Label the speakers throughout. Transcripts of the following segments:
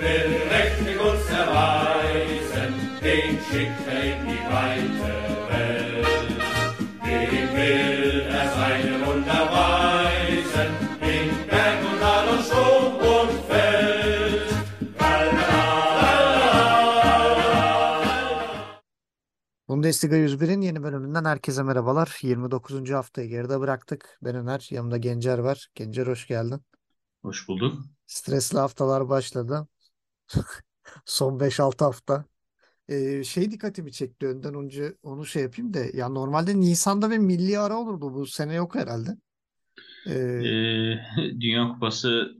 Speaker 1: will mächtig uns erweisen, den schickt er in die weite Welt. Dem will er seine Wunder weisen, in Berg und Tal und Sturm und Feld.
Speaker 2: Bundesliga 101'in yeni bölümünden herkese merhabalar. 29. haftayı geride bıraktık. Ben Öner, yanımda Gencer var. Gencer hoş geldin.
Speaker 3: Hoş bulduk.
Speaker 2: Stresli haftalar başladı. Son 5-6 hafta. Ee, şey dikkatimi çekti önden önce onu şey yapayım da ya normalde Nisan'da bir milli ara olurdu. Bu sene yok herhalde. Ee,
Speaker 3: Ee, Dünya Kupası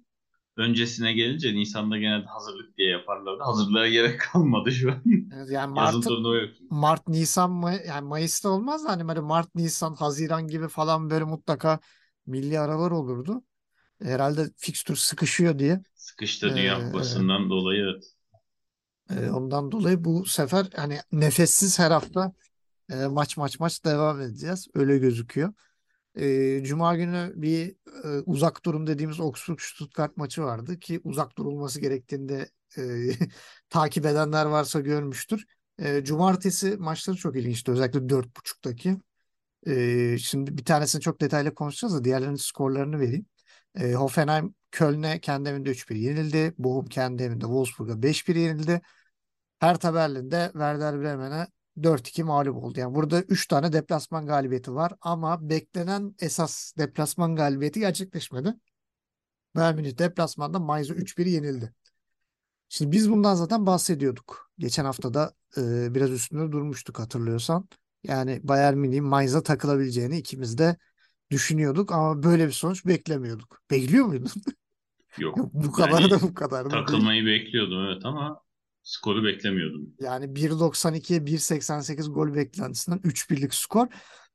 Speaker 3: öncesine gelince Nisan'da genelde hazırlık diye yaparlardı. Hazırlığa gerek kalmadı şu an.
Speaker 2: yani
Speaker 3: yok.
Speaker 2: Mart, Nisan mı? Yani Mayıs'ta olmaz da hani böyle Mart, Nisan, Haziran gibi falan böyle mutlaka milli aralar olurdu. Herhalde fikstür sıkışıyor diye.
Speaker 3: Sıkıştı Dünya
Speaker 2: Ee,
Speaker 3: Kupası'ndan dolayı evet.
Speaker 2: e, ondan dolayı bu sefer hani nefessiz her hafta e, maç maç maç devam edeceğiz. Öyle gözüküyor. E, Cuma günü bir e, uzak durum dediğimiz Augsburg-Stuttgart maçı vardı ki uzak durulması gerektiğinde e, takip edenler varsa görmüştür. E, Cumartesi maçları çok ilginçti. Özellikle dört buçuktaki. E, şimdi bir tanesini çok detaylı konuşacağız da diğerlerinin skorlarını vereyim. E, Hoffenheim Köln'e kendi evinde 3-1 yenildi. Bochum kendi evinde Wolfsburg'a 5-1 yenildi. Hertha Berlin'de Werder Bremen'e 4-2 mağlup oldu. Yani burada 3 tane deplasman galibiyeti var ama beklenen esas deplasman galibiyeti gerçekleşmedi. Bayern Münih deplasmanda Mainz'a 3-1 yenildi. Şimdi biz bundan zaten bahsediyorduk. Geçen hafta da e, biraz üstünde durmuştuk hatırlıyorsan. Yani Bayern Münih'in Mainz'a takılabileceğini ikimiz de düşünüyorduk ama böyle bir sonuç beklemiyorduk. Bekliyor muydun?
Speaker 3: Yok.
Speaker 2: Yok, bu kadar
Speaker 3: Yani
Speaker 2: da bu kadar da değil.
Speaker 3: takılmayı bekliyordum evet ama skoru beklemiyordum.
Speaker 2: Yani 1.92'ye 1.88 gol beklentisinden 3-1'lik skor.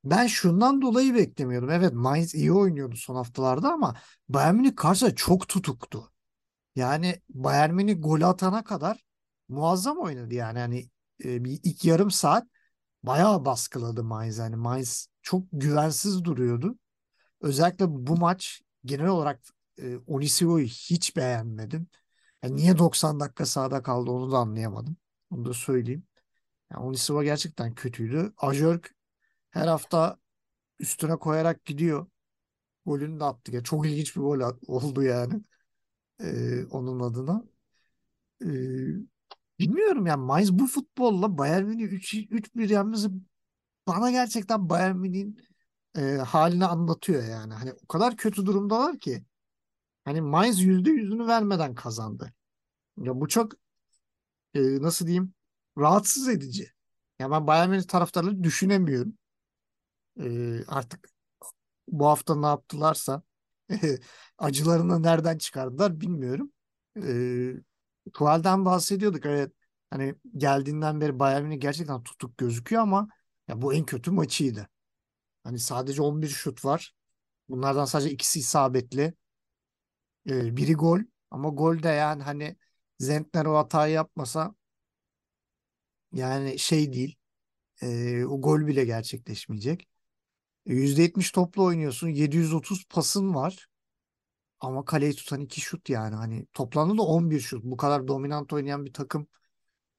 Speaker 2: Ben şundan dolayı beklemiyordum. Evet Mainz iyi oynuyordu son haftalarda ama Bayern Münih karşısında çok tutuktu. Yani Bayern Münih gol atana kadar muazzam oynadı yani. Hani e, bir ilk yarım saat bayağı baskıladı Mainz. Yani Mainz çok güvensiz duruyordu. Özellikle bu maç genel olarak e, Onisio'yu hiç beğenmedim. Yani niye 90 dakika sahada kaldı onu da anlayamadım. Onu da söyleyeyim. Yani Onisiva gerçekten kötüydü. Ajörk her hafta üstüne koyarak gidiyor. Golünü de attı. Yani çok ilginç bir gol oldu yani. e, onun adına. E, bilmiyorum yani Mainz bu futbolla Bayern Münih 3-1 yenmesi bana gerçekten Bayern Münih'in e, halini anlatıyor yani. Hani o kadar kötü durumdalar ki. Hani Mainz yüzde yüzünü vermeden kazandı. Ya bu çok e, nasıl diyeyim rahatsız edici. Ya ben Bayern Münih taraftarları düşünemiyorum. E, artık bu hafta ne yaptılarsa acılarını nereden çıkardılar bilmiyorum. E, Tuval'den bahsediyorduk. Evet hani geldiğinden beri Bayern Münih gerçekten tutuk gözüküyor ama ya bu en kötü maçıydı. Hani sadece 11 şut var. Bunlardan sadece ikisi isabetli. E, biri gol ama gol de yani hani Zentner o hatayı yapmasa yani şey değil. e, o gol bile gerçekleşmeyecek. E, %70 toplu oynuyorsun. 730 pasın var. Ama kaleyi tutan 2 şut yani. Hani toplamda da 11 şut. Bu kadar dominant oynayan bir takım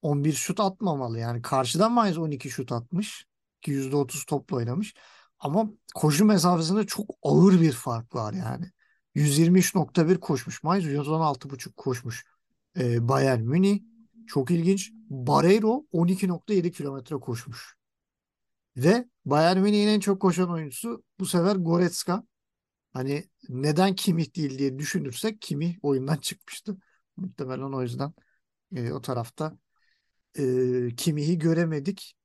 Speaker 2: 11 şut atmamalı. Yani karşıdan Mainz 12 şut atmış. Ki %30 toplu oynamış. Ama koşu mesafesinde çok ağır bir fark var yani. 123.1 koşmuş. Mainz 116.5 koşmuş. Ee, Bayern Münih çok ilginç. Barreiro 12.7 kilometre koşmuş. Ve Bayern Münih'in en çok koşan oyuncusu bu sefer Goretzka. Hani neden Kimmich değil diye düşünürsek Kimmich oyundan çıkmıştı. Muhtemelen o yüzden e, o tarafta e, Kimmich'i göremedik.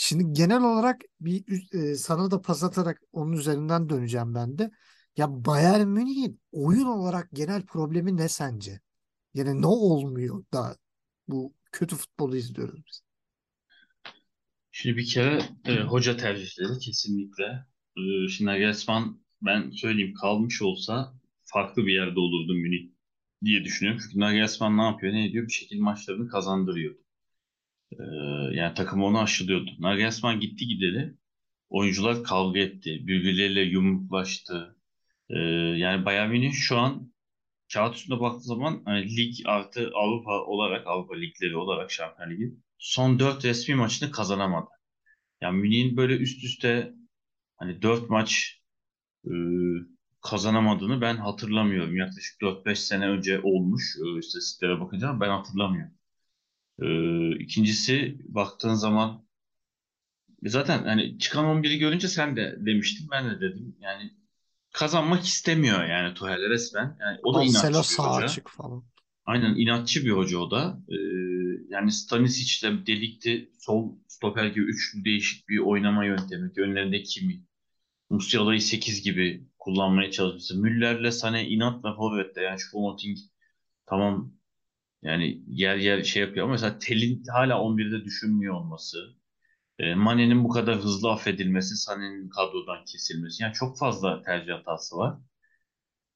Speaker 2: Şimdi genel olarak bir e, sana da pas atarak onun üzerinden döneceğim ben de. Ya Bayern Münih'in oyun olarak genel problemi ne sence? Yani ne olmuyor da bu kötü futbolu izliyoruz biz.
Speaker 3: Şimdi bir kere e, hoca tercihleri kesinlikle. E, şimdi Nagelsmann ben söyleyeyim kalmış olsa farklı bir yerde olurdu Münih diye düşünüyorum. Çünkü Nagelsmann ne yapıyor? Ne ediyor? Bir şekilde maçlarını kazandırıyor. E, yani takım onu aşılıyordu. Nagelsmann gitti gideli. Oyuncular kavga etti. Birbirleriyle yumruklaştı. E, yani Bayern Münih şu an kağıt üstünde baktığı zaman hani lig artı Avrupa olarak Avrupa ligleri olarak Şampiyon Ligi son 4 resmi maçını kazanamadı. Yani Münih'in böyle üst üste hani 4 maç e, kazanamadığını ben hatırlamıyorum. Yaklaşık 4-5 sene önce olmuş e, istatistiklere bakınca ama ben hatırlamıyorum. E, ikincisi baktığın zaman zaten hani çıkan 11'i görünce sen de demiştin ben de dedim. Yani kazanmak istemiyor yani Tuchel resmen. Yani o da inatçı bir
Speaker 2: sağ
Speaker 3: hoca.
Speaker 2: açık falan.
Speaker 3: Aynen inatçı bir hoca o da. Ee, yani Stanisic'le delikti sol stoper gibi üçlü değişik bir oynama yöntemi. Önlerinde Kimi. Musiala'yı 8 gibi kullanmaya çalışması. Müller'le Sané inatla forvette. Yani Choupo-Moting tamam yani yer yer şey yapıyor ama mesela Tel'in hala 11'de düşünmüyor olması. E, Mane'nin bu kadar hızlı affedilmesi, Sané'nin kadrodan kesilmesi. Yani çok fazla tercih hatası var.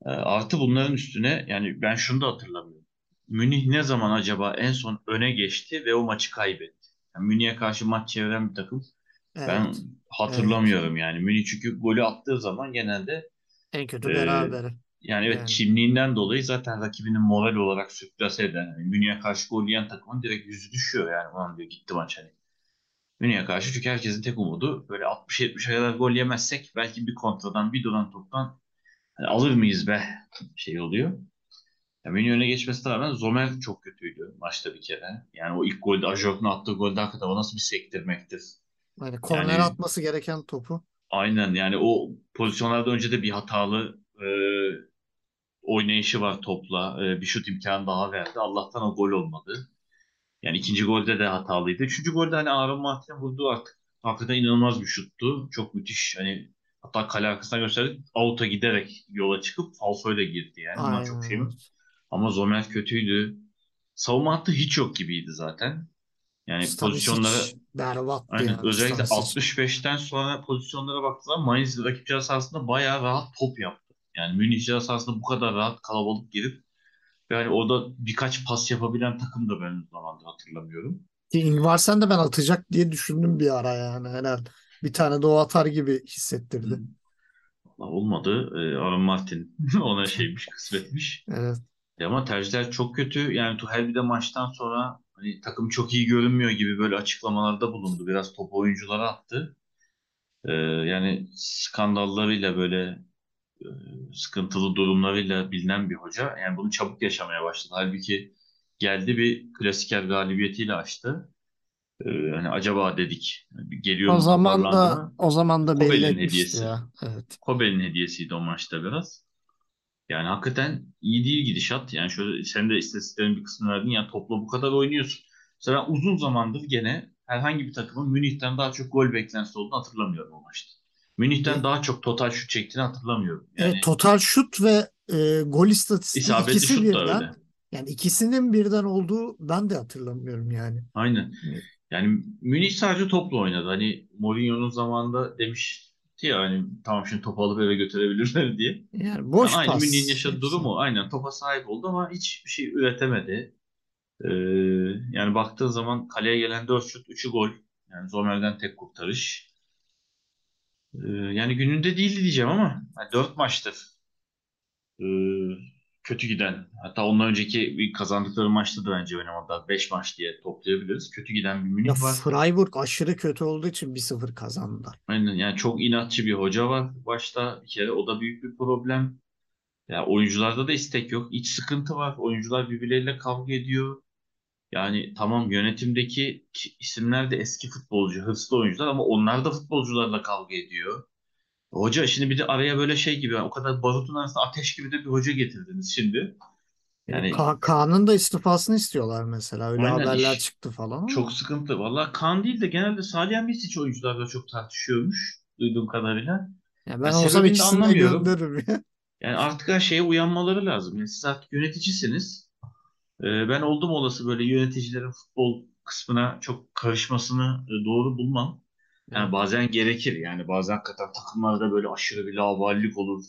Speaker 3: E, artı bunların üstüne yani ben şunu da hatırlamıyorum. Münih ne zaman acaba en son öne geçti ve o maçı kaybetti? Yani Münih'e karşı maç çeviren bir takım ben
Speaker 2: Evet.
Speaker 3: hatırlamıyorum yani. Münih çünkü golü attığı zaman genelde
Speaker 2: En kötü
Speaker 3: e,
Speaker 2: berabere.
Speaker 3: Yani evet
Speaker 2: Yani.
Speaker 3: kimliğinden dolayı zaten rakibinin moral olarak sürklase eden yani Münih'e karşı gol yiyen takımın direkt yüzü düşüyor yani. Ulan diyor gitti maç hani. Münih'e karşı çünkü herkesin tek umudu böyle 60-70'e kadar gol yemezsek belki bir kontradan bir duran toptan hani alır mıyız be şey oluyor. Ya Münih öne geçmesine rağmen Zomer çok kötüydü maçta bir kere. Yani o ilk golde Ajork'un attığı golde hakikaten o nasıl bir sektirmektir.
Speaker 2: Yani korner
Speaker 3: Yani
Speaker 2: atması gereken topu.
Speaker 3: aynen yani o pozisyonlarda önce de bir hatalı e, oynayışı var topla. E, bir şut imkanı daha verdi. Allah'tan o gol olmadı. Yani ikinci golde de hatalıydı. Üçüncü golde hani Aaron Martin'e vurdu artık. Hakikaten inanılmaz bir şuttu. Çok müthiş. Hani hatta kale arkasına gösterdik. Out'a giderek yola çıkıp falsoyla girdi yani. Bunlar çok
Speaker 2: Aynen
Speaker 3: şey mi? Ama Zomer kötüydü. Savunma hattı hiç yok gibiydi zaten. Yani pozisyonlara
Speaker 2: Stanisic berbattı
Speaker 3: aynen
Speaker 2: yani
Speaker 3: özellikle
Speaker 2: Stanisic.
Speaker 3: 65'ten sonra pozisyonlara baktığı zaman Mainz rakip ceza sahasında bayağı rahat top yaptı. Yani Münih ceza sahasında bu kadar rahat kalabalık girip yani orada birkaç pas yapabilen takım da ben o hatırlamıyorum.
Speaker 2: Ingvarsen de ben atacak diye düşündüm bir ara yani herhalde. Bir tane de o atar gibi hissettirdi.
Speaker 3: Valla Olmadı. Ee, Aaron Martin ona şeymiş, kısmetmiş.
Speaker 2: Evet.
Speaker 3: E ama tercihler çok kötü. Yani Tuchel bir de maçtan sonra hani takım çok iyi görünmüyor gibi böyle açıklamalarda bulundu. Biraz topu oyunculara attı. Ee, yani skandallarıyla böyle sıkıntılı durumlarıyla bilinen bir hoca. Yani bunu çabuk yaşamaya başladı. Halbuki geldi bir klasiker galibiyetiyle açtı. Ee, hani acaba dedik geliyor
Speaker 2: O
Speaker 3: mu
Speaker 2: zaman da
Speaker 3: mı?
Speaker 2: o zaman da
Speaker 3: Kobel'in hediyesi.
Speaker 2: ya. Evet.
Speaker 3: Kobel'in hediyesiydi o maçta biraz. Yani hakikaten iyi değil gidişat. Yani şöyle sen de istatistiklerin bir kısmını verdin ya topla bu kadar oynuyorsun. Mesela uzun zamandır gene herhangi bir takımın Münih'ten daha çok gol beklentisi olduğunu hatırlamıyorum o maçta. Münih'ten
Speaker 2: E,
Speaker 3: daha çok total şut çektiğini hatırlamıyorum. Yani
Speaker 2: total şut ve e, gol istatistiği ikisi
Speaker 3: şut
Speaker 2: birden.
Speaker 3: öyle.
Speaker 2: Yani ikisinin birden olduğu ben de hatırlamıyorum yani.
Speaker 3: Aynen. Yani Münih sadece topla oynadı. Hani Mourinho'nun zamanında demişti ya hani tamam şimdi topu alıp eve götürebilirler diye.
Speaker 2: Yani
Speaker 3: Yani
Speaker 2: boş
Speaker 3: aynı Münih'in
Speaker 2: pas
Speaker 3: yaşadığı
Speaker 2: hepsi.
Speaker 3: durumu aynen topa sahip oldu ama hiçbir şey üretemedi. Ee, yani baktığın zaman kaleye gelen 4 şut 3'ü gol. Yani Zomer'den tek kurtarış. Ee, yani gününde değildi diyeceğim ama yani 4 maçtır ee, kötü giden. Hatta ondan önceki bir kazandıkları maçta da bence oynamadılar. 5 maç diye toplayabiliriz. Kötü giden bir
Speaker 2: Ya
Speaker 3: Münih var.
Speaker 2: Freiburg aşırı kötü olduğu için 1-0 kazandılar.
Speaker 3: Aynen yani çok inatçı bir hoca var başta. Bir kere o da büyük bir problem. Ya oyuncularda da istek yok. İç sıkıntı var. Oyuncular birbirleriyle kavga ediyor. Yani tamam yönetimdeki ki- isimler de eski futbolcu, hırslı oyuncular ama onlar da futbolcularla kavga ediyor. Hoca şimdi bir de araya böyle şey gibi o kadar barutun arasında ateş gibi de bir hoca getirdiniz şimdi.
Speaker 2: E,
Speaker 3: Yani
Speaker 2: Ka Kaan'ın da istifasını istiyorlar mesela. Öyle
Speaker 3: aynen
Speaker 2: haberler
Speaker 3: iş
Speaker 2: çıktı falan
Speaker 3: çok sıkıntı. Valla Kaan değil de genelde Salih Misic oyuncularla çok tartışıyormuş duyduğum kadarıyla.
Speaker 2: Ya ben olsam
Speaker 3: sebebini de
Speaker 2: ikisini de
Speaker 3: anlamıyorum.
Speaker 2: gönderirim ya.
Speaker 3: Yani artık her şeye uyanmaları lazım. Yani siz artık yöneticisiniz. Ee, ben oldum olası böyle yöneticilerin futbol kısmına çok karışmasını e, doğru bulmam. Yani bazen gerekir. Yani bazen hakikaten takımlarda böyle aşırı bir laubalilik olur.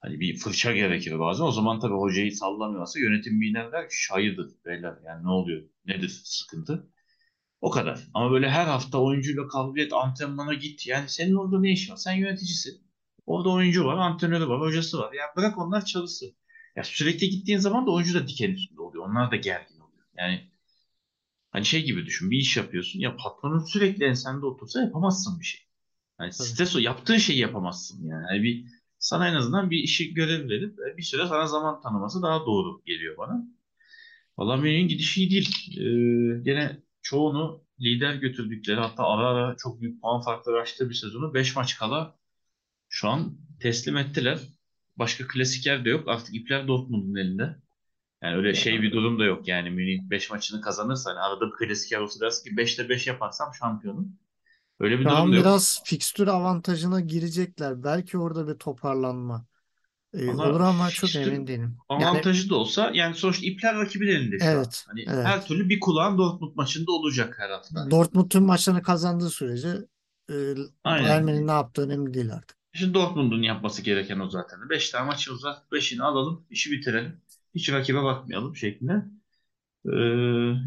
Speaker 3: Hani bir fırça gerekir bazen. O zaman tabii hocayı sallamıyorsa yönetim bir iner der ki hayırdır beyler yani ne oluyor? Nedir sıkıntı? O kadar. Ama böyle her hafta oyuncuyla kavga et, antrenmana git. Yani senin orada ne işin var? Sen yöneticisin. Orada oyuncu var, antrenörü var, hocası var. Yani bırak onlar çalışsın. Ya sürekli gittiğin zaman da oyuncu da diken üstünde oluyor. Onlar da gergin oluyor. Yani hani şey gibi düşün. Bir iş yapıyorsun. Ya patronun sürekli ensende otursa yapamazsın bir şey. Yani
Speaker 2: Tabii.
Speaker 3: stres o. Yaptığın şeyi yapamazsın yani. Yani bir sana en azından bir işi görev verip e, bir süre sana zaman tanıması daha doğru geliyor bana. Vallahi Münih'in gidişi iyi değil. Ee, gene çoğunu lider götürdükleri hatta ara ara çok büyük puan farkları açtığı bir sezonu 5 maç kala şu an teslim ettiler. Başka klasik yer de yok. Artık ipler Dortmund'un elinde. Yani öyle şey bir durum da yok. Yani Münih 5 maçını kazanırsa hani arada bir klasik yer olsa dersin ki 5'te 5 yaparsam şampiyonum. Öyle bir
Speaker 2: Şu
Speaker 3: durum
Speaker 2: an
Speaker 3: da yok.
Speaker 2: biraz fikstür avantajına girecekler. Belki orada bir toparlanma e,
Speaker 3: Valla
Speaker 2: olur ama çok emin değilim. Yani
Speaker 3: avantajı da olsa yani sonuçta ipler rakibin elinde şu an.
Speaker 2: evet,
Speaker 3: Hani
Speaker 2: evet.
Speaker 3: her türlü bir kulağın Dortmund maçında olacak her hafta.
Speaker 2: Dortmund tüm maçlarını kazandığı sürece e. Münih'in ne yaptığı önemli değil artık.
Speaker 3: Şimdi Dortmund'un yapması gereken o zaten. 5 tane maç uzat, 5'ini alalım, işi bitirelim. Hiç rakibe bakmayalım şeklinde. Ee,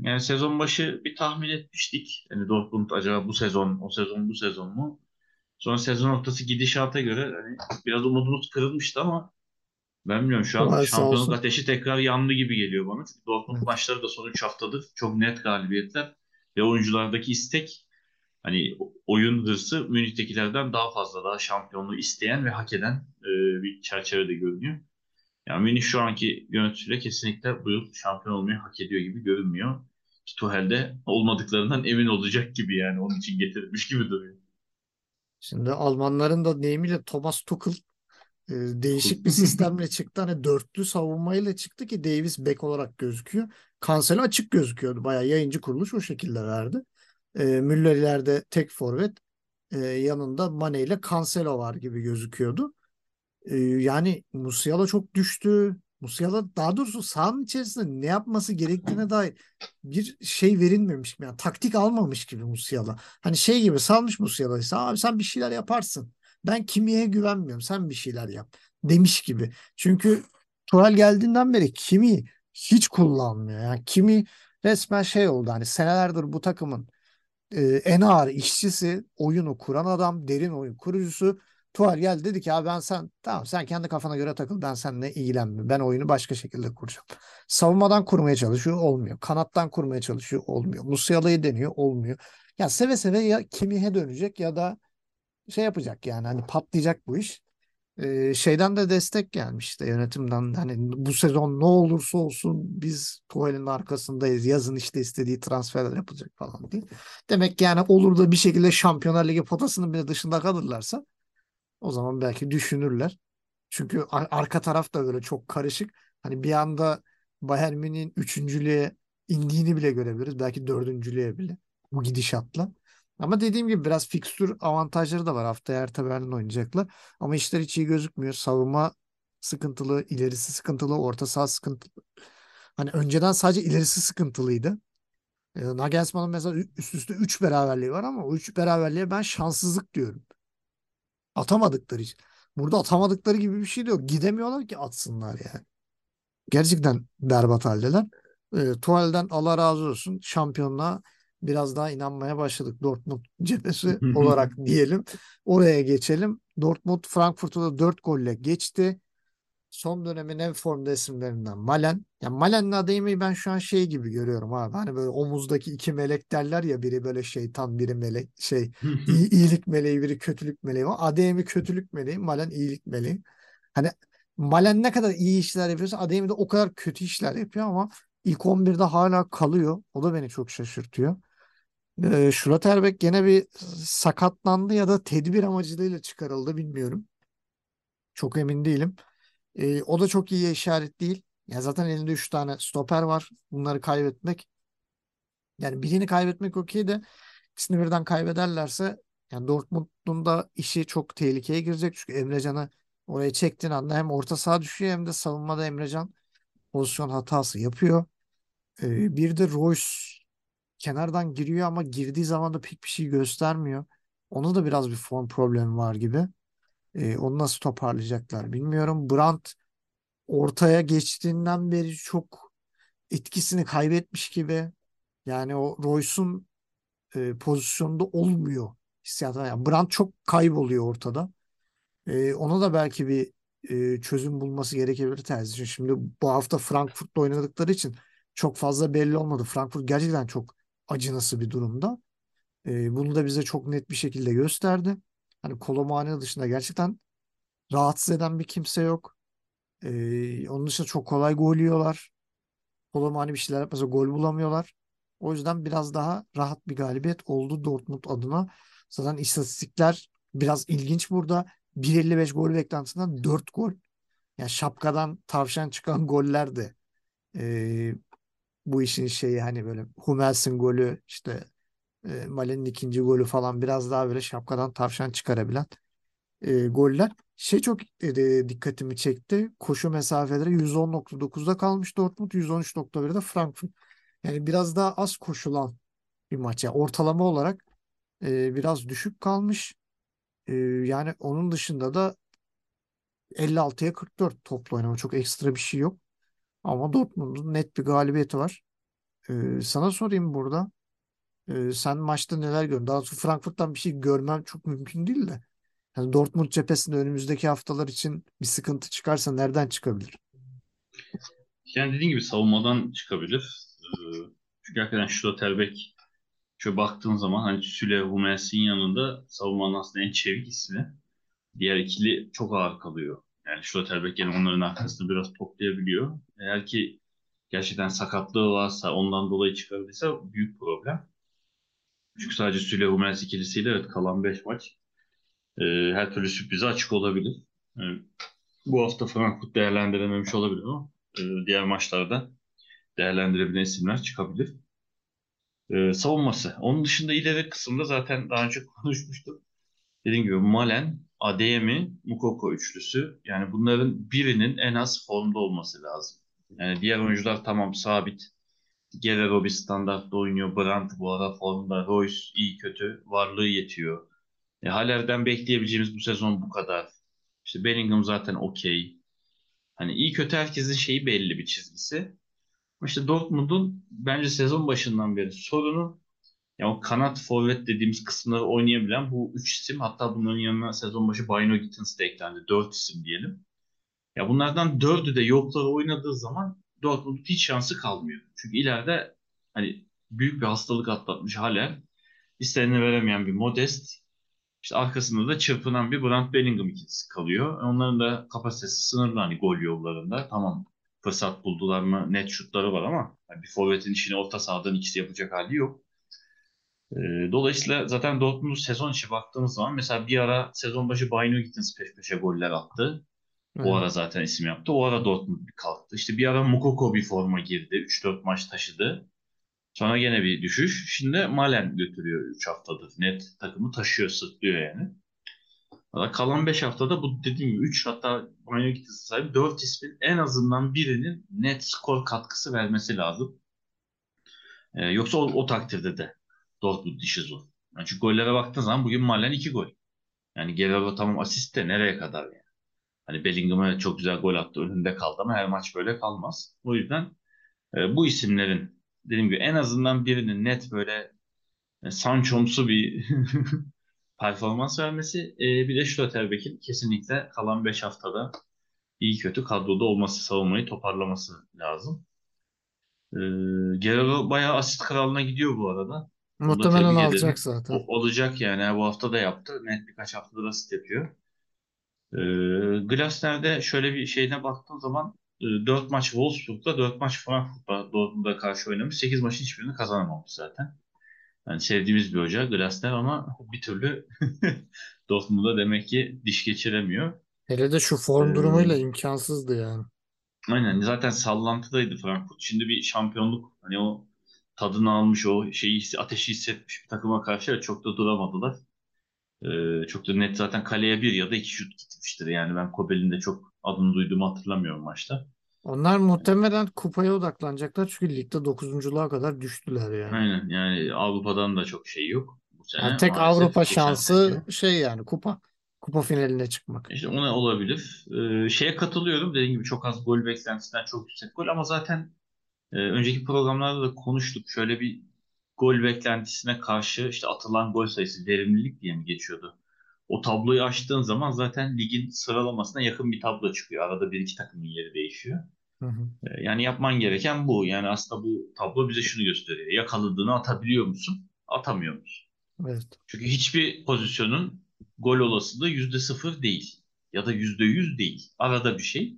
Speaker 3: yani sezon başı bir tahmin etmiştik. Yani Dortmund acaba bu sezon, o sezon, bu sezon mu? Sonra sezon ortası gidişata göre hani biraz umudumuz kırılmıştı ama ben bilmiyorum şu an
Speaker 2: sağ
Speaker 3: şampiyonluk
Speaker 2: olsun.
Speaker 3: ateşi tekrar yandı gibi geliyor bana. Çünkü Dortmund maçları da son 3 haftadır çok net galibiyetler ve oyunculardaki istek hani oyun hırsı Münih'tekilerden daha fazla daha şampiyonluğu isteyen ve hak eden e, bir çerçevede görünüyor. Yani Münih şu anki yöneticiyle kesinlikle bu yıl şampiyon olmayı hak ediyor gibi görünmüyor. Ki Tuchel'de olmadıklarından emin olacak gibi yani onun için getirilmiş gibi duruyor.
Speaker 2: Şimdi Almanların da deyimiyle Thomas Tuchel e, değişik bir sistemle çıktı. Hani dörtlü savunmayla çıktı ki Davis bek olarak gözüküyor. Cancelo açık gözüküyordu. Bayağı yayıncı kuruluş o şekilde verdi. E, Müller ileride tek forvet. E, yanında Mane ile Cancelo var gibi gözüküyordu. E, yani Musiala çok düştü. Musiala daha doğrusu sahanın içerisinde ne yapması gerektiğine dair bir şey verilmemiş gibi. Yani taktik almamış gibi Musiala. Hani şey gibi salmış Musiala ise abi sen bir şeyler yaparsın. Ben kimiye güvenmiyorum. Sen bir şeyler yap. Demiş gibi. Çünkü Tuchel geldiğinden beri kimi hiç kullanmıyor. Yani kimi resmen şey oldu. Hani senelerdir bu takımın e, en ağır işçisi, oyunu kuran adam, derin oyun kurucusu. Tuchel geldi dedi ki abi ben sen tamam sen kendi kafana göre takıl ben seninle ilgilenmiyorum. Ben oyunu başka şekilde kuracağım. Savunmadan kurmaya çalışıyor olmuyor. Kanattan kurmaya çalışıyor olmuyor. Musiala'yı deniyor olmuyor. Ya seve seve ya Kimich'e dönecek ya da şey yapacak yani hani patlayacak bu iş. Şeyden de destek gelmiş işte yönetimden hani bu sezon ne olursa olsun biz Tuchel'in arkasındayız. Yazın işte istediği transferler yapılacak falan diye. Demek ki yani olur da bir şekilde Şampiyonlar Ligi potasının bile dışında kalırlarsa o zaman belki düşünürler. Çünkü ar- arka taraf da böyle çok karışık. Hani bir anda Bayern Münih'in üçüncülüğe indiğini bile görebiliriz. Belki dördüncülüğe bile bu gidişatla. Ama dediğim gibi biraz fikstür avantajları da var. Haftaya Hertha Berlin oynayacaklar. Ama işler hiç iyi gözükmüyor. Savunma sıkıntılı, ilerisi sıkıntılı, orta saha sıkıntılı. Hani önceden sadece ilerisi sıkıntılıydı. E, Nagelsmann'ın mesela üst üste 3 beraberliği var ama o 3 beraberliğe ben şanssızlık diyorum. Atamadıkları için. Burada atamadıkları gibi bir şey de yok. Gidemiyorlar ki atsınlar yani. Gerçekten berbat haldeler. E, Tuval'den Allah razı olsun şampiyonluğa biraz daha inanmaya başladık. Dortmund cephesi olarak diyelim. Oraya geçelim. Dortmund Frankfurt'u da 4 golle geçti. Son dönemin en formda isimlerinden Malen. Ya Malen'le Adeyemi'yi ben şu an şey gibi görüyorum abi. Hani böyle omuzdaki iki melek derler ya biri böyle şeytan biri melek şey iyi, iyilik meleği biri kötülük meleği. Adeyemi kötülük meleği, Malen iyilik meleği. Hani Malen ne kadar iyi işler yapıyorsa Adeyemi de o kadar kötü işler yapıyor ama ilk 11'de hala kalıyor. O da beni çok şaşırtıyor. Ee, Schlotterbeck gene bir sakatlandı ya da tedbir amacıyla çıkarıldı bilmiyorum. Çok emin değilim. Ee, o da çok iyi işaret değil. Ya zaten elinde 3 tane stoper var. Bunları kaybetmek. Yani birini kaybetmek okey de ikisini birden kaybederlerse yani Dortmund'un da işi çok tehlikeye girecek. Çünkü Emrecan'ı oraya çektiğin anda hem orta saha düşüyor hem de savunmada Emrecan pozisyon hatası yapıyor. Ee, bir de Royce kenardan giriyor ama girdiği zaman da pek bir şey göstermiyor. Onun da biraz bir form problemi var gibi. Ee, onu nasıl toparlayacaklar bilmiyorum. Brandt ortaya geçtiğinden beri çok etkisini kaybetmiş gibi. Yani o Royce'un e, pozisyonda olmuyor hissiyatı. Yani Brandt çok kayboluyor ortada. E, ona da belki bir e, çözüm bulması gerekebilir tercih. Şimdi bu hafta Frankfurt'la oynadıkları için çok fazla belli olmadı. Frankfurt gerçekten çok acınası bir durumda. E, bunu da bize çok net bir şekilde gösterdi. Hani Kolomani dışında gerçekten rahatsız eden bir kimse yok. E, onun dışında çok kolay gol yiyorlar. Kolomani bir şeyler yapmasa gol bulamıyorlar. O yüzden biraz daha rahat bir galibiyet oldu Dortmund adına. Zaten istatistikler biraz ilginç burada. 1.55 gol beklentisinden 4 gol. Yani şapkadan tavşan çıkan goller de bu işin şeyi hani böyle Hummels'in golü işte e, Malen'in ikinci golü falan biraz daha böyle şapkadan tavşan çıkarabilen e, goller. Şey çok e, dikkatimi çekti. Koşu mesafeleri 110.9'da kalmış Dortmund, 113.1'de Frankfurt. Yani biraz daha az koşulan bir maç. Yani ortalama olarak e, biraz düşük kalmış. E, yani onun dışında da 56'ya 44 toplu oynama. Çok ekstra bir şey yok. Ama Dortmund'un net bir galibiyeti var. E, sana sorayım burada. E, sen maçta neler gördün? Daha doğrusu Frankfurt'tan bir şey görmem çok mümkün değil de. Yani Dortmund cephesinde önümüzdeki haftalar için bir sıkıntı çıkarsa nereden çıkabilir?
Speaker 3: Yani dediğin gibi savunmadan çıkabilir. Ee, çünkü hakikaten Schlotterbeck şöyle baktığın zaman hani Süle Hummels'in yanında savunmanın aslında en çevik ismi. Diğer ikili çok ağır kalıyor. Yani Schlotterbeck yani onların arkasında biraz toplayabiliyor. Eğer ki gerçekten sakatlığı varsa ondan dolayı çıkardıysa büyük problem. Çünkü sadece Süle Hummels ikilisiyle evet kalan 5 maç e, her türlü sürprize açık olabilir. E, bu hafta Frankfurt değerlendirememiş olabilir ama e, diğer maçlarda değerlendirebilen isimler çıkabilir. E, savunması. Onun dışında ileri kısımda zaten daha önce konuşmuştuk. Dediğim gibi Malen, Adeyemi, Mukoko üçlüsü. Yani bunların birinin en az formda olması lazım. Yani diğer oyuncular tamam sabit. Guerrero bir standartta oynuyor. Brandt bu ara formda. Royce iyi kötü. Varlığı yetiyor. E, Haller'den bekleyebileceğimiz bu sezon bu kadar. İşte Bellingham zaten okey. Hani iyi kötü herkesin şeyi belli bir çizgisi. İşte Dortmund'un bence sezon başından beri sorunu ya o kanat forvet dediğimiz kısımları oynayabilen bu üç isim hatta bunların yanına sezon başı Bino Gittins de eklendi. Dört isim diyelim. Ya bunlardan dördü de yokları oynadığı zaman Dortmund'un hiç şansı kalmıyor. Çünkü ileride hani büyük bir hastalık atlatmış Haller. İstediğini veremeyen bir Modest. İşte arkasında da çırpınan bir Brandt Bellingham ikisi kalıyor. Onların da kapasitesi sınırlı hani gol yollarında. Tamam fırsat buldular mı net şutları var ama yani bir forvetin işini orta sahadan ikisi yapacak hali yok. Dolayısıyla zaten Dortmund sezon içi baktığımız zaman mesela bir ara sezon başı Bayno Gittins peş peşe goller attı. O ara zaten isim yaptı. O ara Dortmund bir kalktı. İşte bir ara Mukoko bir forma girdi. 3-4 maç taşıdı. Sonra gene bir düşüş. Şimdi Malen götürüyor 3 haftadır. Net takımı taşıyor, sırtlıyor yani. Valla kalan 5 haftada bu dediğim gibi 3 hatta Manyo Gittis'e sahip 4 ismin en azından birinin net skor katkısı vermesi lazım. Ee, yoksa o, o takdirde de Dortmund işi zor. Yani çünkü gollere baktığın zaman bugün Malen 2 gol. Yani Guerrero tamam asist de nereye kadar yani. Hani Bellingham'a çok güzel gol attı. Önünde kaldı ama her maç böyle kalmaz. O yüzden e, bu isimlerin dediğim gibi en azından birinin net böyle e, Sancho'msu bir performans vermesi. E, bir de Schlotterbeck'in kesinlikle kalan 5 haftada iyi kötü kadroda olması, savunmayı toparlaması lazım. E, Guerrero bayağı asist kralına gidiyor bu arada. Onu da
Speaker 2: Muhtemelen
Speaker 3: tebrik
Speaker 2: alacak zaten.
Speaker 3: O- olacak yani. Bu hafta da yaptı. Net birkaç haftadır asist yapıyor. E, Glasner'de şöyle bir şeyine baktığım zaman e, 4 maç Wolfsburg'da 4 maç Frankfurt'ta Dortmund'a karşı oynamış. 8 maçın hiçbirini kazanamamış zaten. Yani sevdiğimiz bir hoca Glasner ama bir türlü Dortmund'a demek ki diş geçiremiyor.
Speaker 2: Hele de şu form durumuyla
Speaker 3: Ee,
Speaker 2: imkansızdı yani.
Speaker 3: Aynen zaten sallantıdaydı Frankfurt. Şimdi bir şampiyonluk hani o tadını almış o şeyi ateşi hissetmiş bir takıma karşı çok da duramadılar. Ee, çok da net zaten kaleye bir ya da iki şut gitmiştir. Yani ben Kobel'in de çok adını duyduğumu hatırlamıyorum maçta.
Speaker 2: Onlar muhtemelen kupaya odaklanacaklar çünkü ligde dokuzunculuğa kadar düştüler yani.
Speaker 3: Aynen yani Avrupa'dan da çok şey yok bu sene
Speaker 2: Yani tek
Speaker 3: maalesef.
Speaker 2: Avrupa şansı şey yani kupa. Kupa finaline çıkmak.
Speaker 3: İşte ona olabilir. Ee, şeye katılıyorum. Dediğim gibi çok az gol beklentisinden çok yüksek gol ama zaten e, önceki programlarda da konuştuk. Şöyle bir gol beklentisine karşı işte atılan gol sayısı verimlilik diye mi geçiyordu? O tabloyu açtığın zaman zaten ligin sıralamasına yakın bir tablo çıkıyor. Arada bir iki takımın yeri değişiyor.
Speaker 2: Hı hı.
Speaker 3: E, Yani yapman gereken bu. Yani aslında bu tablo bize şunu gösteriyor. Yakaladığını atabiliyor musun? Atamıyor musun?
Speaker 2: Evet.
Speaker 3: Çünkü hiçbir pozisyonun gol olasılığı yüzde sıfır değil. Ya da yüzde yüz değil. Arada bir şey.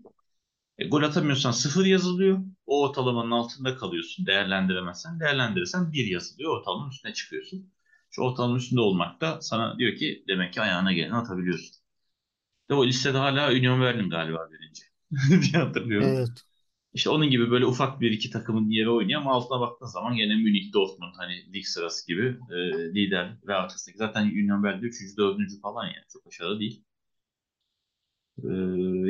Speaker 3: E, gol atamıyorsan sıfır yazılıyor. O ortalamanın altında kalıyorsun. Değerlendiremezsen. Değerlendirirsen bir yazılıyor. Ortalamanın üstüne çıkıyorsun. Şu ortalamanın üstünde olmak da sana diyor ki demek ki ayağına geleni atabiliyorsun. Ve o listede hala Union Berlin galiba birinci diye hatırlıyorum.
Speaker 2: Evet.
Speaker 3: İşte onun gibi böyle ufak bir iki takımın yeri oynuyor ama altına baktığın zaman gene Münih, Dortmund hani lig sırası gibi e, lider ve arkasındaki zaten Union Berlin 3. 4. falan yani çok aşağıda değil. E,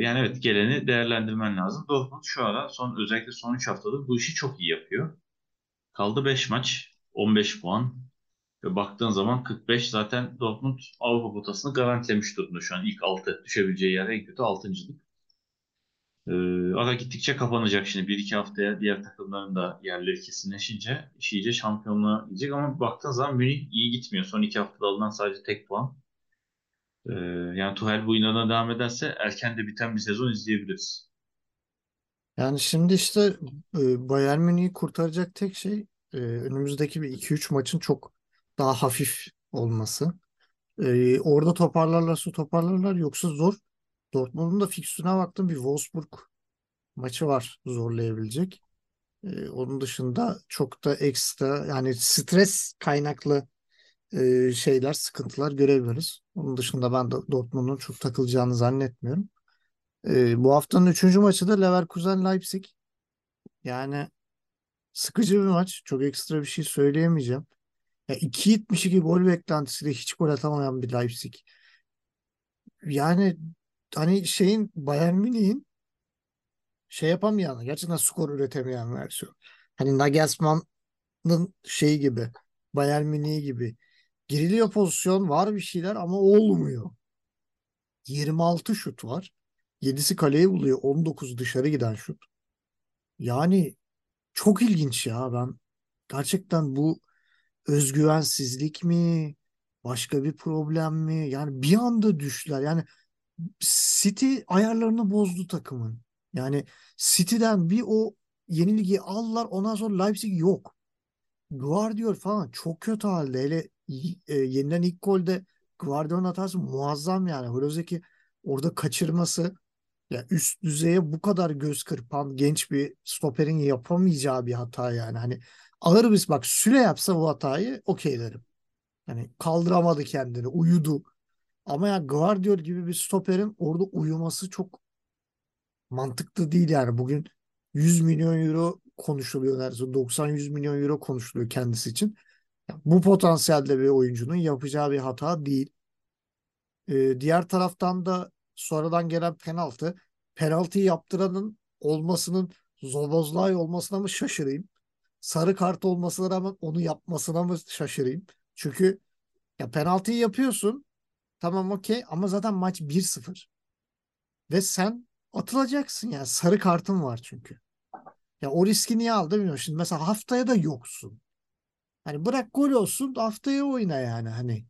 Speaker 3: yani evet geleni değerlendirmen lazım. Dortmund şu ara son özellikle son 3 haftadır bu işi çok iyi yapıyor. Kaldı 5 maç, 15 puan ve baktığın zaman 45 zaten Dortmund Avrupa potasını garantilemiş durumda şu an ilk 6 düşebileceği yer en kötü 6.lık. Ee, ara gittikçe kapanacak şimdi. Bir iki haftaya diğer takımların da yerleri kesinleşince iş iyice şampiyonluğa gidecek ama baktığın zaman Münih iyi gitmiyor. Son iki haftada alınan sadece tek puan. Ee, yani Tuchel bu inadına devam ederse erken de biten bir sezon izleyebiliriz.
Speaker 2: Yani şimdi işte e, Bayern Münih'i kurtaracak tek şey e, önümüzdeki bir 2-3 maçın çok daha hafif olması. E, orada toparlarlarsa toparlarlar yoksa zor. Dortmund'un da fikstürüne baktım bir Wolfsburg maçı var zorlayabilecek. E, onun dışında çok da ekstra yani stres kaynaklı e, şeyler, sıkıntılar görebiliriz. Onun dışında ben de Dortmund'un çok takılacağını zannetmiyorum. E, bu haftanın üçüncü maçı da Leverkusen-Leipzig. Yani sıkıcı bir maç. Çok ekstra bir şey söyleyemeyeceğim. Ya 2.72 gol beklentisiyle hiç gol atamayan bir Leipzig. Yani hani şeyin Bayern Münih'in şey yapamayan, gerçekten skor üretemeyen versiyon. Hani Nagelsmann'ın şeyi gibi, Bayern Münih gibi. Giriliyor pozisyon, var bir şeyler ama olmuyor. 26 şut var. 7'si kaleye buluyor, 19 dışarı giden şut. Yani çok ilginç ya ben. Gerçekten bu özgüvensizlik mi? Başka bir problem mi? Yani bir anda düştüler. Yani City ayarlarını bozdu takımın. Yani City'den bir o yenilgiyi aldılar. Ondan sonra Leipzig yok. Guardiola falan çok kötü halde. Hele e, yenilen ilk golde Guardiola'nın hatası muazzam yani. Brozovic orada kaçırması ya üst düzeye bu kadar göz kırpan genç bir stoperin yapamayacağı bir hata yani. Hani ağır biz bak Süle yapsa bu hatayı okey derim. Hani kaldıramadı kendini, uyudu. Ama ya Guardiola gibi bir stoperin orada uyuması çok mantıklı değil yani. Bugün 100 milyon euro konuşuluyor neredeyse. 90-100 milyon euro konuşuluyor kendisi için. Bu potansiyelde bir oyuncunun yapacağı bir hata değil. Ee, diğer taraftan da sonradan gelen penaltı. Penaltıyı yaptıranın olmasının Zobozlay olmasına mı şaşırayım? Sarı kart olmasına rağmen onu yapmasına mı şaşırayım? Çünkü ya penaltıyı yapıyorsun. Tamam okey ama zaten maç 1-0. Ve sen atılacaksın yani. Sarı kartın var çünkü. Ya o riski niye aldın bilmiyorum. Şimdi mesela haftaya da yoksun. Hani bırak gol olsun haftaya oyna yani hani.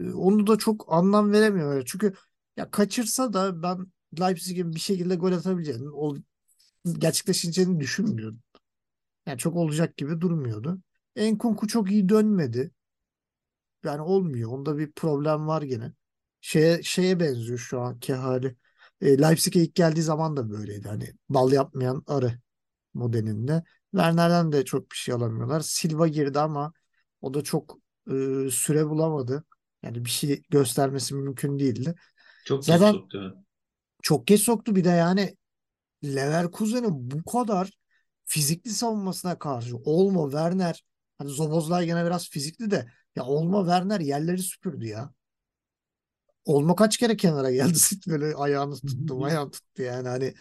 Speaker 2: E, Onu da çok anlam veremiyorum. Çünkü ya kaçırsa da ben Leipzig'in bir şekilde gol atabileceğini, o gerçekleşeceğini düşünmüyordum. Yani çok olacak gibi durmuyordu. Enkunku çok iyi dönmedi. Yani olmuyor. Onda bir problem var gene. Şeye, şeye benziyor şu anki hali. E, Leipzig'e ilk geldiği zaman da böyleydi. Hani bal yapmayan arı modelinde. Werner'den de çok bir şey alamıyorlar. Silva girdi ama o da çok e, süre bulamadı. Yani bir şey göstermesi mümkün değildi.
Speaker 3: Çok geç
Speaker 2: Zaten
Speaker 3: soktu.
Speaker 2: çok geç soktu bir de yani Leverkusen'in bu kadar fizikli savunmasına karşı Olmo, Werner hani Zobozlay gene biraz fizikli de ya Olmo, Werner yerleri süpürdü ya. Olmo kaç kere kenara geldi böyle ayağını tuttu, ayağını tuttu yani hani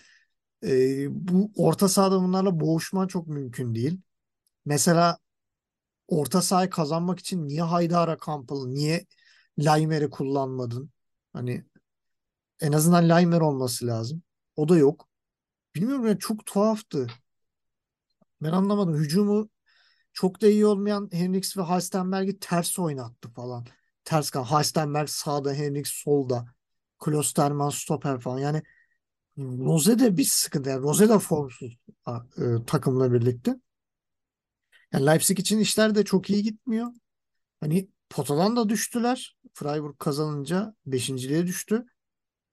Speaker 2: e, bu orta sahada bunlarla boğuşman çok mümkün değil. Mesela orta sahayı kazanmak için niye Haydara Kampalı, niye Laimer'i kullanmadın? Hani en azından Laimer olması lazım. O da yok. Bilmiyorum ya çok tuhaftı. Ben anlamadım. Hücumu çok da iyi olmayan Henriks ve Halstenberg'i ters oynattı falan. ters kan. Halstenberg sağda, Henrik solda. Klosterman stoper falan. Yani Rose de bir sıkıntı. Yani Rose de formsuz e, takımla birlikte. Yani Leipzig için işler de çok iyi gitmiyor. Hani potadan da düştüler. Freiburg kazanınca 5.liğe düştü.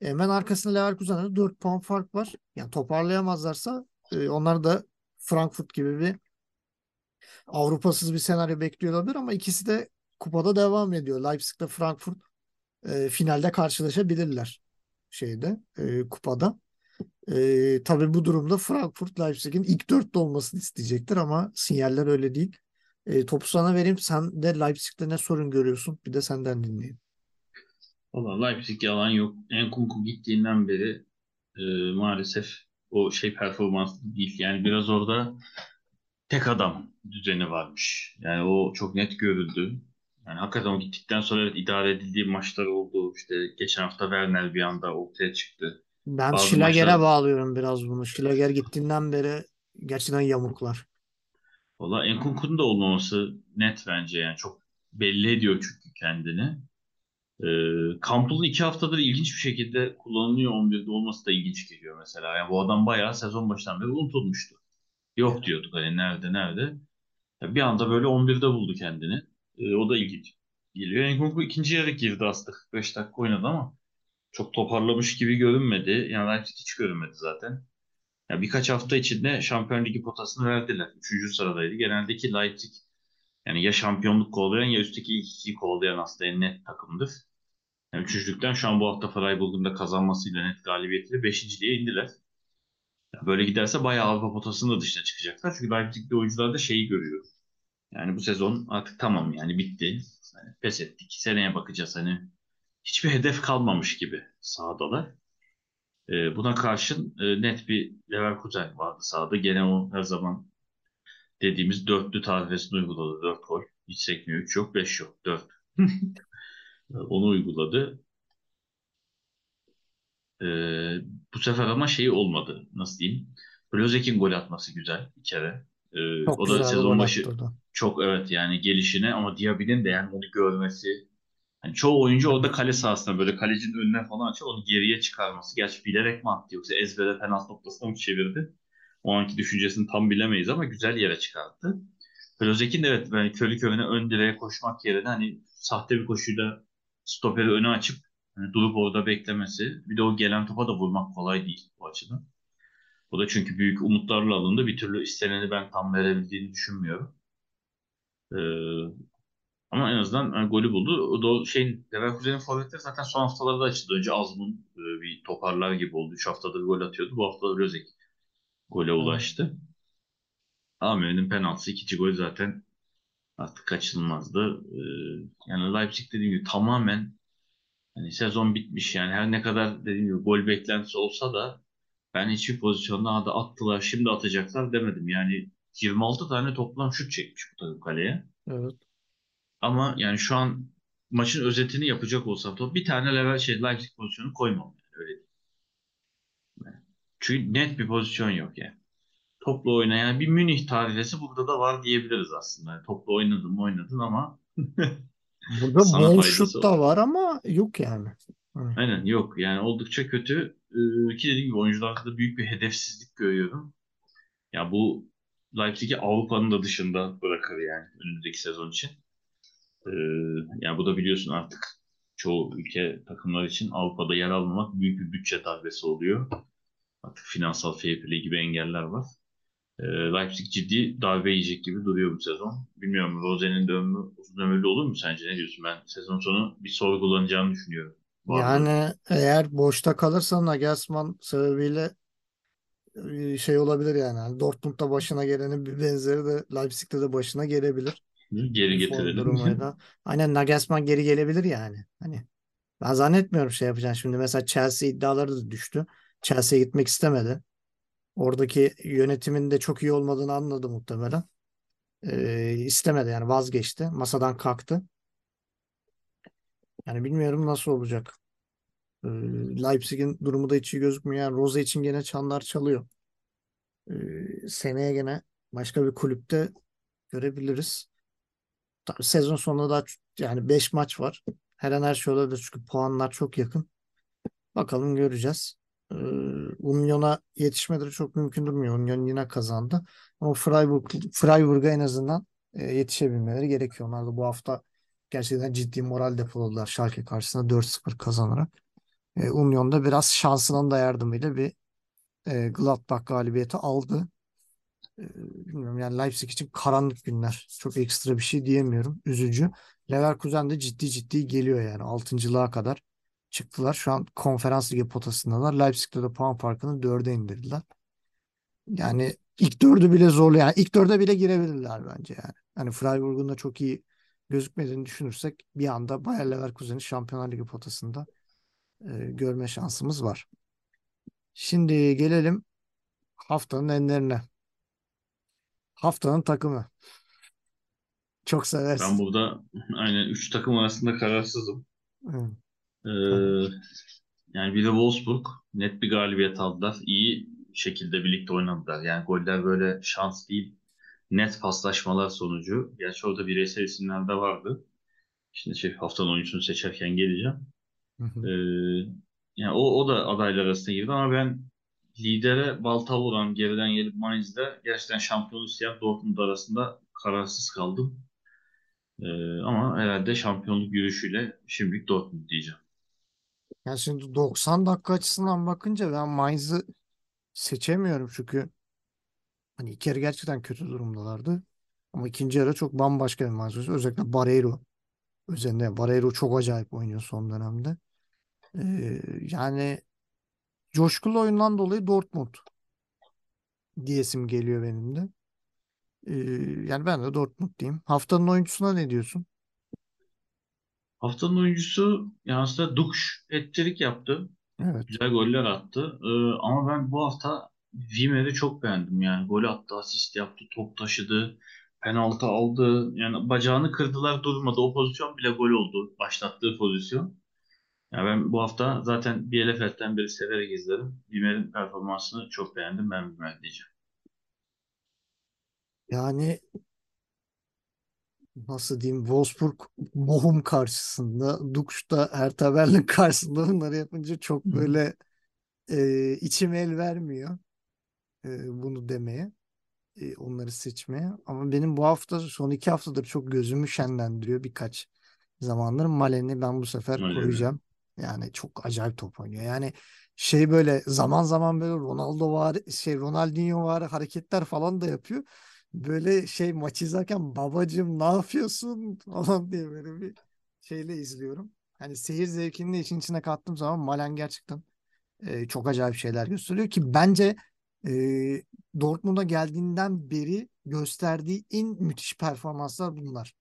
Speaker 2: Hemen arkasında Leverkusen'de 4 puan fark var. Yani toparlayamazlarsa e, onlar da Frankfurt gibi bir Avrupasız bir senaryo bekliyor olabilir ama ikisi de kupada devam ediyor. Leipzig'le Frankfurt e, finalde karşılaşabilirler şeyde e, kupada. E, tabii bu durumda Frankfurt Leipzig'in ilk dörtte olmasını isteyecektir ama sinyaller öyle değil. E, topu sana vereyim. Sen de Leipzig'te ne sorun görüyorsun? Bir de senden dinleyeyim.
Speaker 3: Valla Leipzig yalan yok. Enkunku gittiğinden beri e, maalesef o şey performans değil. Yani biraz orada tek adam düzeni varmış. Yani o çok net görüldü. Yani hakikaten o gittikten sonra evet idare edildiği maçlar oldu. İşte geçen hafta Werner bir anda ortaya çıktı.
Speaker 2: Ben
Speaker 3: Bazı
Speaker 2: Schlager'e
Speaker 3: maçlar
Speaker 2: bağlıyorum biraz bunu. Schlager gittiğinden beri gerçekten yamuklar.
Speaker 3: valla Enkunku'nun da olmaması net bence yani çok belli ediyor çünkü kendini. Ee, Campbell'ın iki haftadır ilginç bir şekilde kullanılıyor 11'de olması da ilginç geliyor mesela. Yani bu adam bayağı sezon başından beri unutulmuştu. Yok diyorduk hani nerede nerede. Ya bir anda böyle 11'de buldu kendini. Ee, o da ilginç geliyor. Enkunku ikinci yarı girdi aslında 45 dakika oynadı ama çok toparlamış gibi görünmedi. Yani Leipzig hiç görünmedi zaten. Ya birkaç hafta içinde Şampiyon Ligi potasını verdiler. Üçüncü sıradaydı. Geneldeki Leipzig yani ya şampiyonluk kovalayan ya üstteki ilk ikiyi kovalayan aslında en net takımdır. Yani üçüncülükten şu an bu hafta Freiburg'un da kazanmasıyla net galibiyetiyle beşinciliğe indiler. Ya böyle giderse bayağı Avrupa potasının da dışına çıkacaklar. Çünkü Leipzig'li oyuncular da şeyi görüyor. Yani bu sezon artık tamam yani bitti. Yani pes ettik. Seneye bakacağız hani. Hiçbir hedef kalmamış gibi sahadalar. Ee, buna karşın e, net bir Leverkusen vardı sahada. Gene o her zaman dediğimiz dörtlü tarifesini uyguladı. Dört gol. Hiç sekmiyor. Üç yok, beş yok. Dört. Onu uyguladı. Ee, bu sefer ama şey olmadı. Nasıl diyeyim? Blozek'in gol atması güzel bir kere. Ee,
Speaker 2: Çok
Speaker 3: o da sezon başı çok evet yani gelişine ama Diaby'nin de yani onu görmesi. Yani çoğu oyuncu orada kale sahasına böyle kalecinin önüne falan açıp onu geriye çıkarması. Gerçi bilerek mi attı yoksa ezbere penaltı noktasına mı çevirdi? O anki düşüncesini tam bilemeyiz ama güzel yere çıkarttı. Blozek'in de evet yani körü körüne ön direğe koşmak yerine hani sahte bir koşuyla stoperi öne açıp hani durup orada beklemesi. Bir de o gelen topa da vurmak kolay değil bu açıdan. O da çünkü büyük umutlarla alındı. Bir türlü isteneni ben tam verebildiğini düşünmüyorum. Ee, ama en azından yani golü buldu. O da şeyin Leverkusen'in forvetleri zaten son haftalarda açıldı. Önce Azmun e, bir toparlar gibi oldu. 3 haftadır gol atıyordu. Bu hafta da Lozek gole ulaştı. Amir'in penaltısı ikinci gol zaten artık kaçınılmazdı. Ee, yani Leipzig dediğim gibi tamamen hani sezon bitmiş yani her ne kadar dediğim gibi gol beklentisi olsa da ben hiçbir pozisyonda hadi attılar şimdi atacaklar demedim. Yani 26 tane toplam şut çekmiş bu takım kaleye.
Speaker 2: Evet.
Speaker 3: Ama yani şu an maçın özetini yapacak olsam top bir tane level şey Leipzig pozisyonu koymam yani öyle değil. Çünkü net bir pozisyon yok yani. Topla oynayan bir Münih tarihesi burada da var diyebiliriz aslında. Yani topla oynadın mı oynadın ama
Speaker 2: Burada bol şut da var ama yok yani. Hı.
Speaker 3: Aynen yok yani oldukça kötü. Ee, ki dediğim gibi oyuncularda da büyük bir hedefsizlik görüyorum. Ya bu Leipzig'i Avrupa'nın da dışında bırakır yani önümüzdeki sezon için. Ee, yani bu da biliyorsun artık çoğu ülke takımlar için Avrupa'da yer almamak büyük bir bütçe darbesi oluyor. Artık finansal fair gibi engeller var. Ee, Leipzig ciddi darbe yiyecek gibi duruyor bu sezon. Bilmiyorum Rose'nin de uzun ömürlü olur mu sence? Ne diyorsun? Ben sezon sonu bir sorgulanacağını düşünüyorum.
Speaker 2: Yani eğer boşta kalırsa Nagelsmann sebebiyle e, şey olabilir yani. Hani Dortmund'da başına gelenin bir benzeri de Leipzig'te de başına gelebilir.
Speaker 3: Geri getirelim.
Speaker 2: Aynen Nagelsmann geri gelebilir yani. Hani ben zannetmiyorum şey yapacağını. Şimdi mesela Chelsea iddiaları da düştü. Chelsea'ye gitmek istemedi. Oradaki yönetimin de çok iyi olmadığını anladı muhtemelen. Ee, istemedi yani vazgeçti. Masadan kalktı. Yani bilmiyorum nasıl olacak. Ee, Leipzig'in durumu da hiç iyi gözükmüyor. Yani Rose için gene çanlar çalıyor. Ee, seneye gene başka bir kulüpte görebiliriz. Sezon sonunda ç- yani 5 maç var. Her an her şey olabilir çünkü puanlar çok yakın. Bakalım göreceğiz. Ee, Union'a yetişmeleri çok mümkün durmuyor. Union yine kazandı. Ama Freiburg, Freiburg'a en azından e, yetişebilmeleri gerekiyor. Onlar da bu hafta gerçekten ciddi moral depoladılar Schalke karşısında 4-0 kazanarak. E, Union da biraz şansının da yardımıyla bir e, Gladbach galibiyeti aldı. E, bilmiyorum yani Leipzig için karanlık günler. Çok ekstra bir şey diyemiyorum. Üzücü. Leverkusen de ciddi ciddi geliyor yani. Altıncılığa kadar çıktılar. Şu an konferans ligi potasındalar. Leipzig'te de puan farkını dörde indirdiler. Yani ilk dördü bile zorlu. Yani ilk dörde bile girebilirler bence yani. Hani Freiburg'un da çok iyi gözükmediğini düşünürsek bir anda Bayer Leverkusen'i Şampiyonlar Ligi potasında e, görme şansımız var. Şimdi gelelim haftanın enlerine. Haftanın takımı. Çok
Speaker 3: Ben
Speaker 2: seversin.
Speaker 3: burada aynen 3 takım arasında kararsızım.
Speaker 2: Hı,
Speaker 3: Ee, yani bir de Wolfsburg net bir galibiyet aldılar. İyi şekilde birlikte oynadılar. Yani goller böyle şans değil, net paslaşmalar sonucu. Gerçi orada bireysel isimler de vardı. Şimdi şey haftanın oyuncusunu seçerken geleceğim.
Speaker 2: Hı hı.
Speaker 3: Ee, yani o, o da adaylar arasına girdi ama ben lidere balta vuran geriden gelip Mainz'de gerçekten şampiyon isteyen Dortmund arasında kararsız kaldım. Ee, ama herhalde şampiyonluk yürüyüşüyle şimdilik Dortmund diyeceğim.
Speaker 2: Yani şimdi 90 dakika açısından bakınca ben Mainz'ı seçemiyorum çünkü hani ilk yarı gerçekten kötü durumdalardı. Ama ikinci yarı çok bambaşka bir Mainz. Özellikle Barreiro üzerinde. Barreiro çok acayip oynuyor son dönemde. Ee, yani coşkulu oyundan dolayı Dortmund diyesim geliyor benim de. Ee, yani ben de Dortmund diyeyim. Haftanın oyuncusuna ne diyorsun?
Speaker 3: Haftanın oyuncusu yani aslında Dux hat-trick yaptı.
Speaker 2: Evet.
Speaker 3: Güzel goller attı. Ee, ama ben bu hafta Wimmer'i çok beğendim. Yani gol attı, asist yaptı, top taşıdı, penaltı aldı. Yani bacağını kırdılar durmadı. O pozisyon bile gol oldu. Başlattığı pozisyon. Yani ben bu hafta zaten Bielefeld'den beri severek izledim. Wimmer'in performansını çok beğendim. Ben Wimmer diyeceğim.
Speaker 2: Yani nasıl diyeyim Wolfsburg Bochum karşısında Dux da Hertha Berlin karşısında bunları yapınca çok böyle e, içim el vermiyor e, bunu demeye. e, onları seçmeye. Ama benim bu hafta son iki haftadır çok gözümü şenlendiriyor birkaç zamandır. Malen'i ben bu sefer
Speaker 3: Öyle mi?
Speaker 2: koyacağım. Yani çok acayip top oynuyor. Yani şey böyle zaman zaman böyle Ronaldo var şey Ronaldinho var hareketler falan da yapıyor. Böyle şey maç izlerken babacığım ne yapıyorsun falan diye böyle bir şeyle izliyorum. Hani seyir zevkini de işin içine kattığım zaman Malen gerçekten e, çok acayip şeyler gösteriyor ki bence e, Dortmund'a geldiğinden beri gösterdiği en müthiş performanslar bunlar.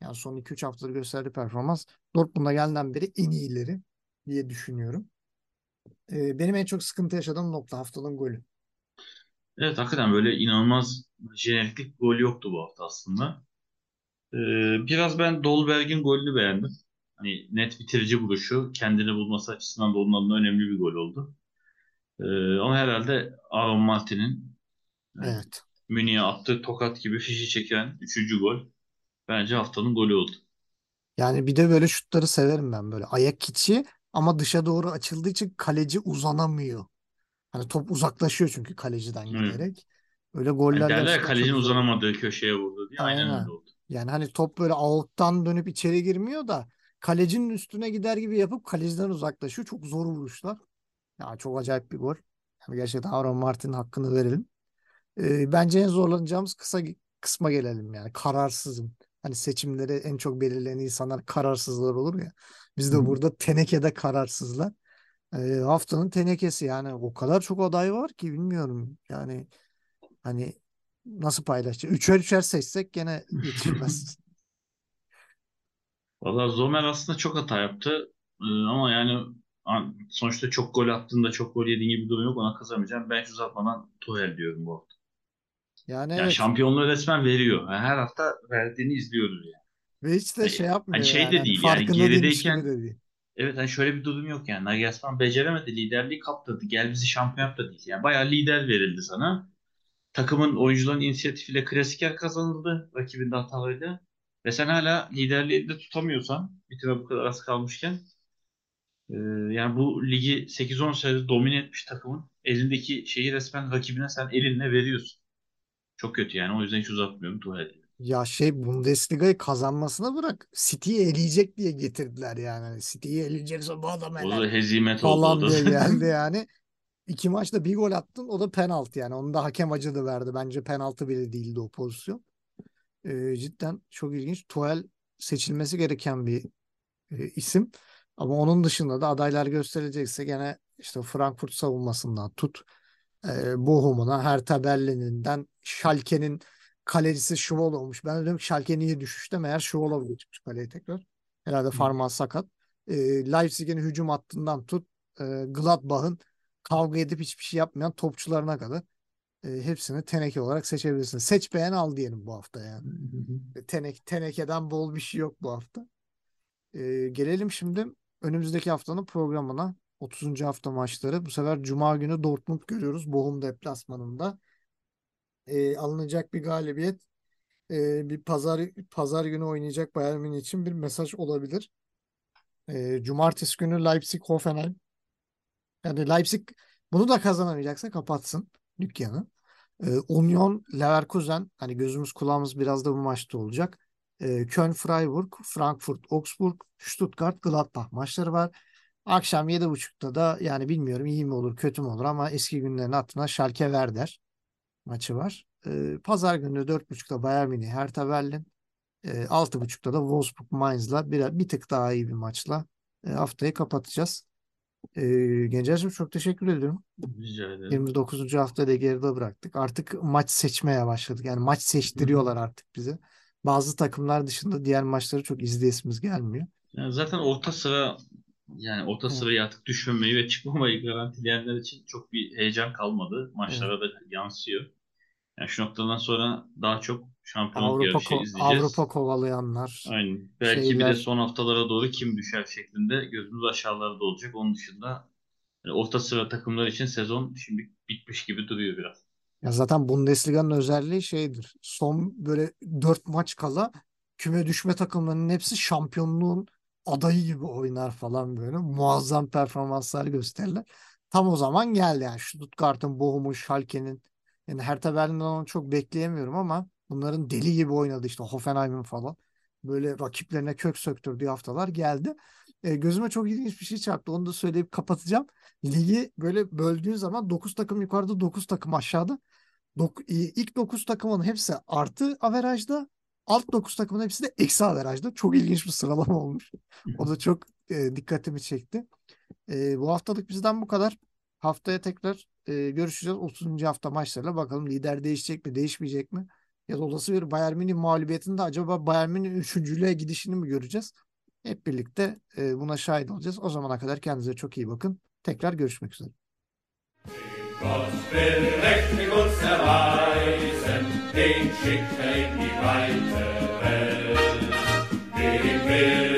Speaker 2: Yani son 2-3 haftadır gösterdiği performans Dortmund'a geldiğinden beri en iyileri diye düşünüyorum. E, benim en çok sıkıntı yaşadığım nokta haftanın golü.
Speaker 3: Evet hakikaten böyle inanılmaz jeneriklik gol yoktu bu hafta aslında. Ee, biraz ben Dolberg'in golünü beğendim. Hani net bitirici vuruşu kendini bulması açısından da onun adına önemli bir gol oldu. Ee, ama herhalde Aaron Martin'in yani
Speaker 2: Evet.
Speaker 3: Münih'e attığı tokat gibi fişi çeken üçüncü gol bence haftanın golü oldu.
Speaker 2: Yani bir de böyle şutları severim ben böyle. Ayak içi ama dışa doğru açıldığı için kaleci uzanamıyor. Hani top uzaklaşıyor çünkü kaleciden
Speaker 3: Hı.
Speaker 2: giderek. Öyle
Speaker 3: Hani
Speaker 2: goller
Speaker 3: derler ya
Speaker 2: gerçekten
Speaker 3: kalecinin
Speaker 2: çok
Speaker 3: uzanamadığı köşeye vurdu diye aynen öyle
Speaker 2: Aynen.
Speaker 3: oldu.
Speaker 2: Yani hani top böyle out'tan dönüp içeri girmiyor da kalecinin üstüne gider gibi yapıp kaleciden uzaklaşıyor. Çok zor vuruşlar. Ya çok acayip bir gol. Yani gerçekten Aaron Martin'in hakkını verelim. Ee, bence en zorlanacağımız kısa kısma gelelim yani. Kararsızım. Hani seçimleri en çok belirleyen insanlar kararsızlar olur ya. Biz de burada tenekede kararsızlar. Ee, haftanın tenekesi yani o kadar çok aday var ki bilmiyorum. Yani hani nasıl paylaşacağız? Üçer üçer seçsek gene yetişmez.
Speaker 3: Valla Zomer aslında çok hata yaptı. Ee, ama yani an- sonuçta çok gol attığında çok gol yediğin gibi bir durum yok. Ona kızamayacağım. Ben hiç uzatmadan Tuchel diyorum bu hafta.
Speaker 2: Yani
Speaker 3: Yani
Speaker 2: evet
Speaker 3: şampiyonluğu resmen veriyor. Yani her hafta verdiğini izliyoruz yani.
Speaker 2: ve hiç de şey
Speaker 3: Hani, hani
Speaker 2: yapmıyor
Speaker 3: şey
Speaker 2: yani
Speaker 3: de
Speaker 2: hani
Speaker 3: değil yani gerideyken
Speaker 2: de değil.
Speaker 3: evet hani şöyle bir durum yok yani. Nagelsmann beceremedi. Liderliği kaptırdı. Gel bizi şampiyon yap da değil. Yani bayağı lider verildi sana. Takımın oyuncuların inisiyatifiyle klasiker kazanıldı. Rakibin de hatalarıyla. ve sen hala liderliği de tutamıyorsan bitime bu kadar az kalmışken e, yani bu ligi 8-10 senedir domine etmiş takımın elindeki şeyi resmen rakibine sen elinle veriyorsun. Çok kötü yani. O yüzden hiç uzatmıyorum. Tuchel.
Speaker 2: Ya şey Bundesliga'yı kazanmasına bırak City'yi eleyecek diye getirdiler yani. Hani City'yi eleyecekse bu adam
Speaker 3: O
Speaker 2: eler
Speaker 3: da hezimet oldu.
Speaker 2: falan
Speaker 3: O
Speaker 2: diye
Speaker 3: da.
Speaker 2: geldi yani. İki maçta bir gol attın o da penaltı yani. Onu da hakem acıdı verdi. Bence penaltı bile değildi o pozisyon. Ee, cidden çok ilginç. Tuchel seçilmesi gereken bir e, isim. Ama onun dışında da adaylar gösterilecekse gene işte Frankfurt savunmasından tut e, Bochum'una, Hertha Berlin'inden Schalke'nin kalecisi Schwolo olmuş. Ben de diyorum ki Schalke niye düşüşte meğer Schwolo geçmiş kaleye tekrar. Herhalde Farman sakat. E, Leipzig'in hücum hattından tut e, Gladbach'ın kavga edip hiçbir şey yapmayan topçularına kadar e, hepsini teneke olarak seçebilirsin. Seç beğen al diyelim bu hafta yani. Tenek, tenekeden bol bir şey yok bu hafta. E, gelelim şimdi önümüzdeki haftanın programına. 30. hafta maçları. Bu sefer Cuma günü Dortmund görüyoruz. Bochum deplasmanında. E, alınacak bir galibiyet e, bir pazar pazar günü oynayacak Bayern Münih için bir mesaj olabilir. E, Cumartesi günü Leipzig Hoffenheim. Yani Leipzig bunu da kazanamayacaksa kapatsın dükkanı. E, Union Leverkusen hani gözümüz kulağımız biraz da bu maçta olacak. E, Köln Freiburg, Frankfurt Augsburg, Stuttgart Gladbach maçları var. Akşam 7.30'da da yani bilmiyorum iyi mi olur kötü mü olur ama eski günlerin hatırına Schalke Werder maçı var. E, Pazar günü 4.30'da Bayern Münih Hertha Berlin. E, 6.30'da da Wolfsburg Mainz'la bir, bir tık daha iyi bir maçla e, haftayı kapatacağız. E, Gencer'cim çok teşekkür ediyorum.
Speaker 3: Rica ederim.
Speaker 2: 29. haftayı da geride bıraktık. Artık maç seçmeye başladık. Yani maç seçtiriyorlar artık bize. Bazı takımlar dışında diğer maçları çok izleyesimiz gelmiyor.
Speaker 3: Yani zaten orta sıra yani orta
Speaker 2: Evet.
Speaker 3: sıraya artık düşmemeyi ve çıkmamayı garantileyenler için çok bir heyecan kalmadı. Maçlara da yansıyor. Yani şu noktadan sonra daha çok şampiyonluk
Speaker 2: Avrupa
Speaker 3: yarışı
Speaker 2: ko-
Speaker 3: izleyeceğiz.
Speaker 2: Avrupa kovalayanlar.
Speaker 3: Aynen. Belki bir
Speaker 2: şeyler-
Speaker 3: de son haftalara doğru kim düşer şeklinde gözümüz aşağılarda olacak. Onun dışında yani orta sıra takımlar için sezon şimdi bitmiş gibi duruyor biraz.
Speaker 2: Ya zaten Bundesliga'nın özelliği şeydir. Son böyle dört maç kala küme düşme takımlarının hepsi şampiyonluğun adayı gibi oynar falan böyle. Muazzam performanslar gösterirler. Tam o zaman geldi yani Stuttgart'ın, Bochum'un, Schalke'nin yani Hertha Berlin'den onu çok bekleyemiyorum ama bunların deli gibi oynadı işte Hoffenheim'in falan. Böyle rakiplerine kök söktürdüğü haftalar geldi. E, gözüme çok ilginç bir şey çarptı. Onu da söyleyip kapatacağım. Ligi böyle böldüğün zaman 9 takım yukarıda 9 takım aşağıda. Dok ilk 9 takımın hepsi artı averajda. Alt 9 takımın hepsi de eksi averajda. Çok ilginç bir sıralama olmuş. O da çok e, dikkatimi çekti. E, bu haftalık bizden bu kadar. Haftaya tekrar e, görüşeceğiz. 30. hafta maçlarıyla bakalım lider değişecek mi, değişmeyecek mi? Ya da olası bir Bayern Münih mağlubiyetinde acaba Bayern Münih üçüncülüğe gidişini mi göreceğiz? Hep birlikte e, buna şahit olacağız. O zamana kadar kendinize çok iyi bakın. Tekrar görüşmek üzere.
Speaker 1: Gott will mächtig uns erweisen, den schickt er in die weite Welt. Dem will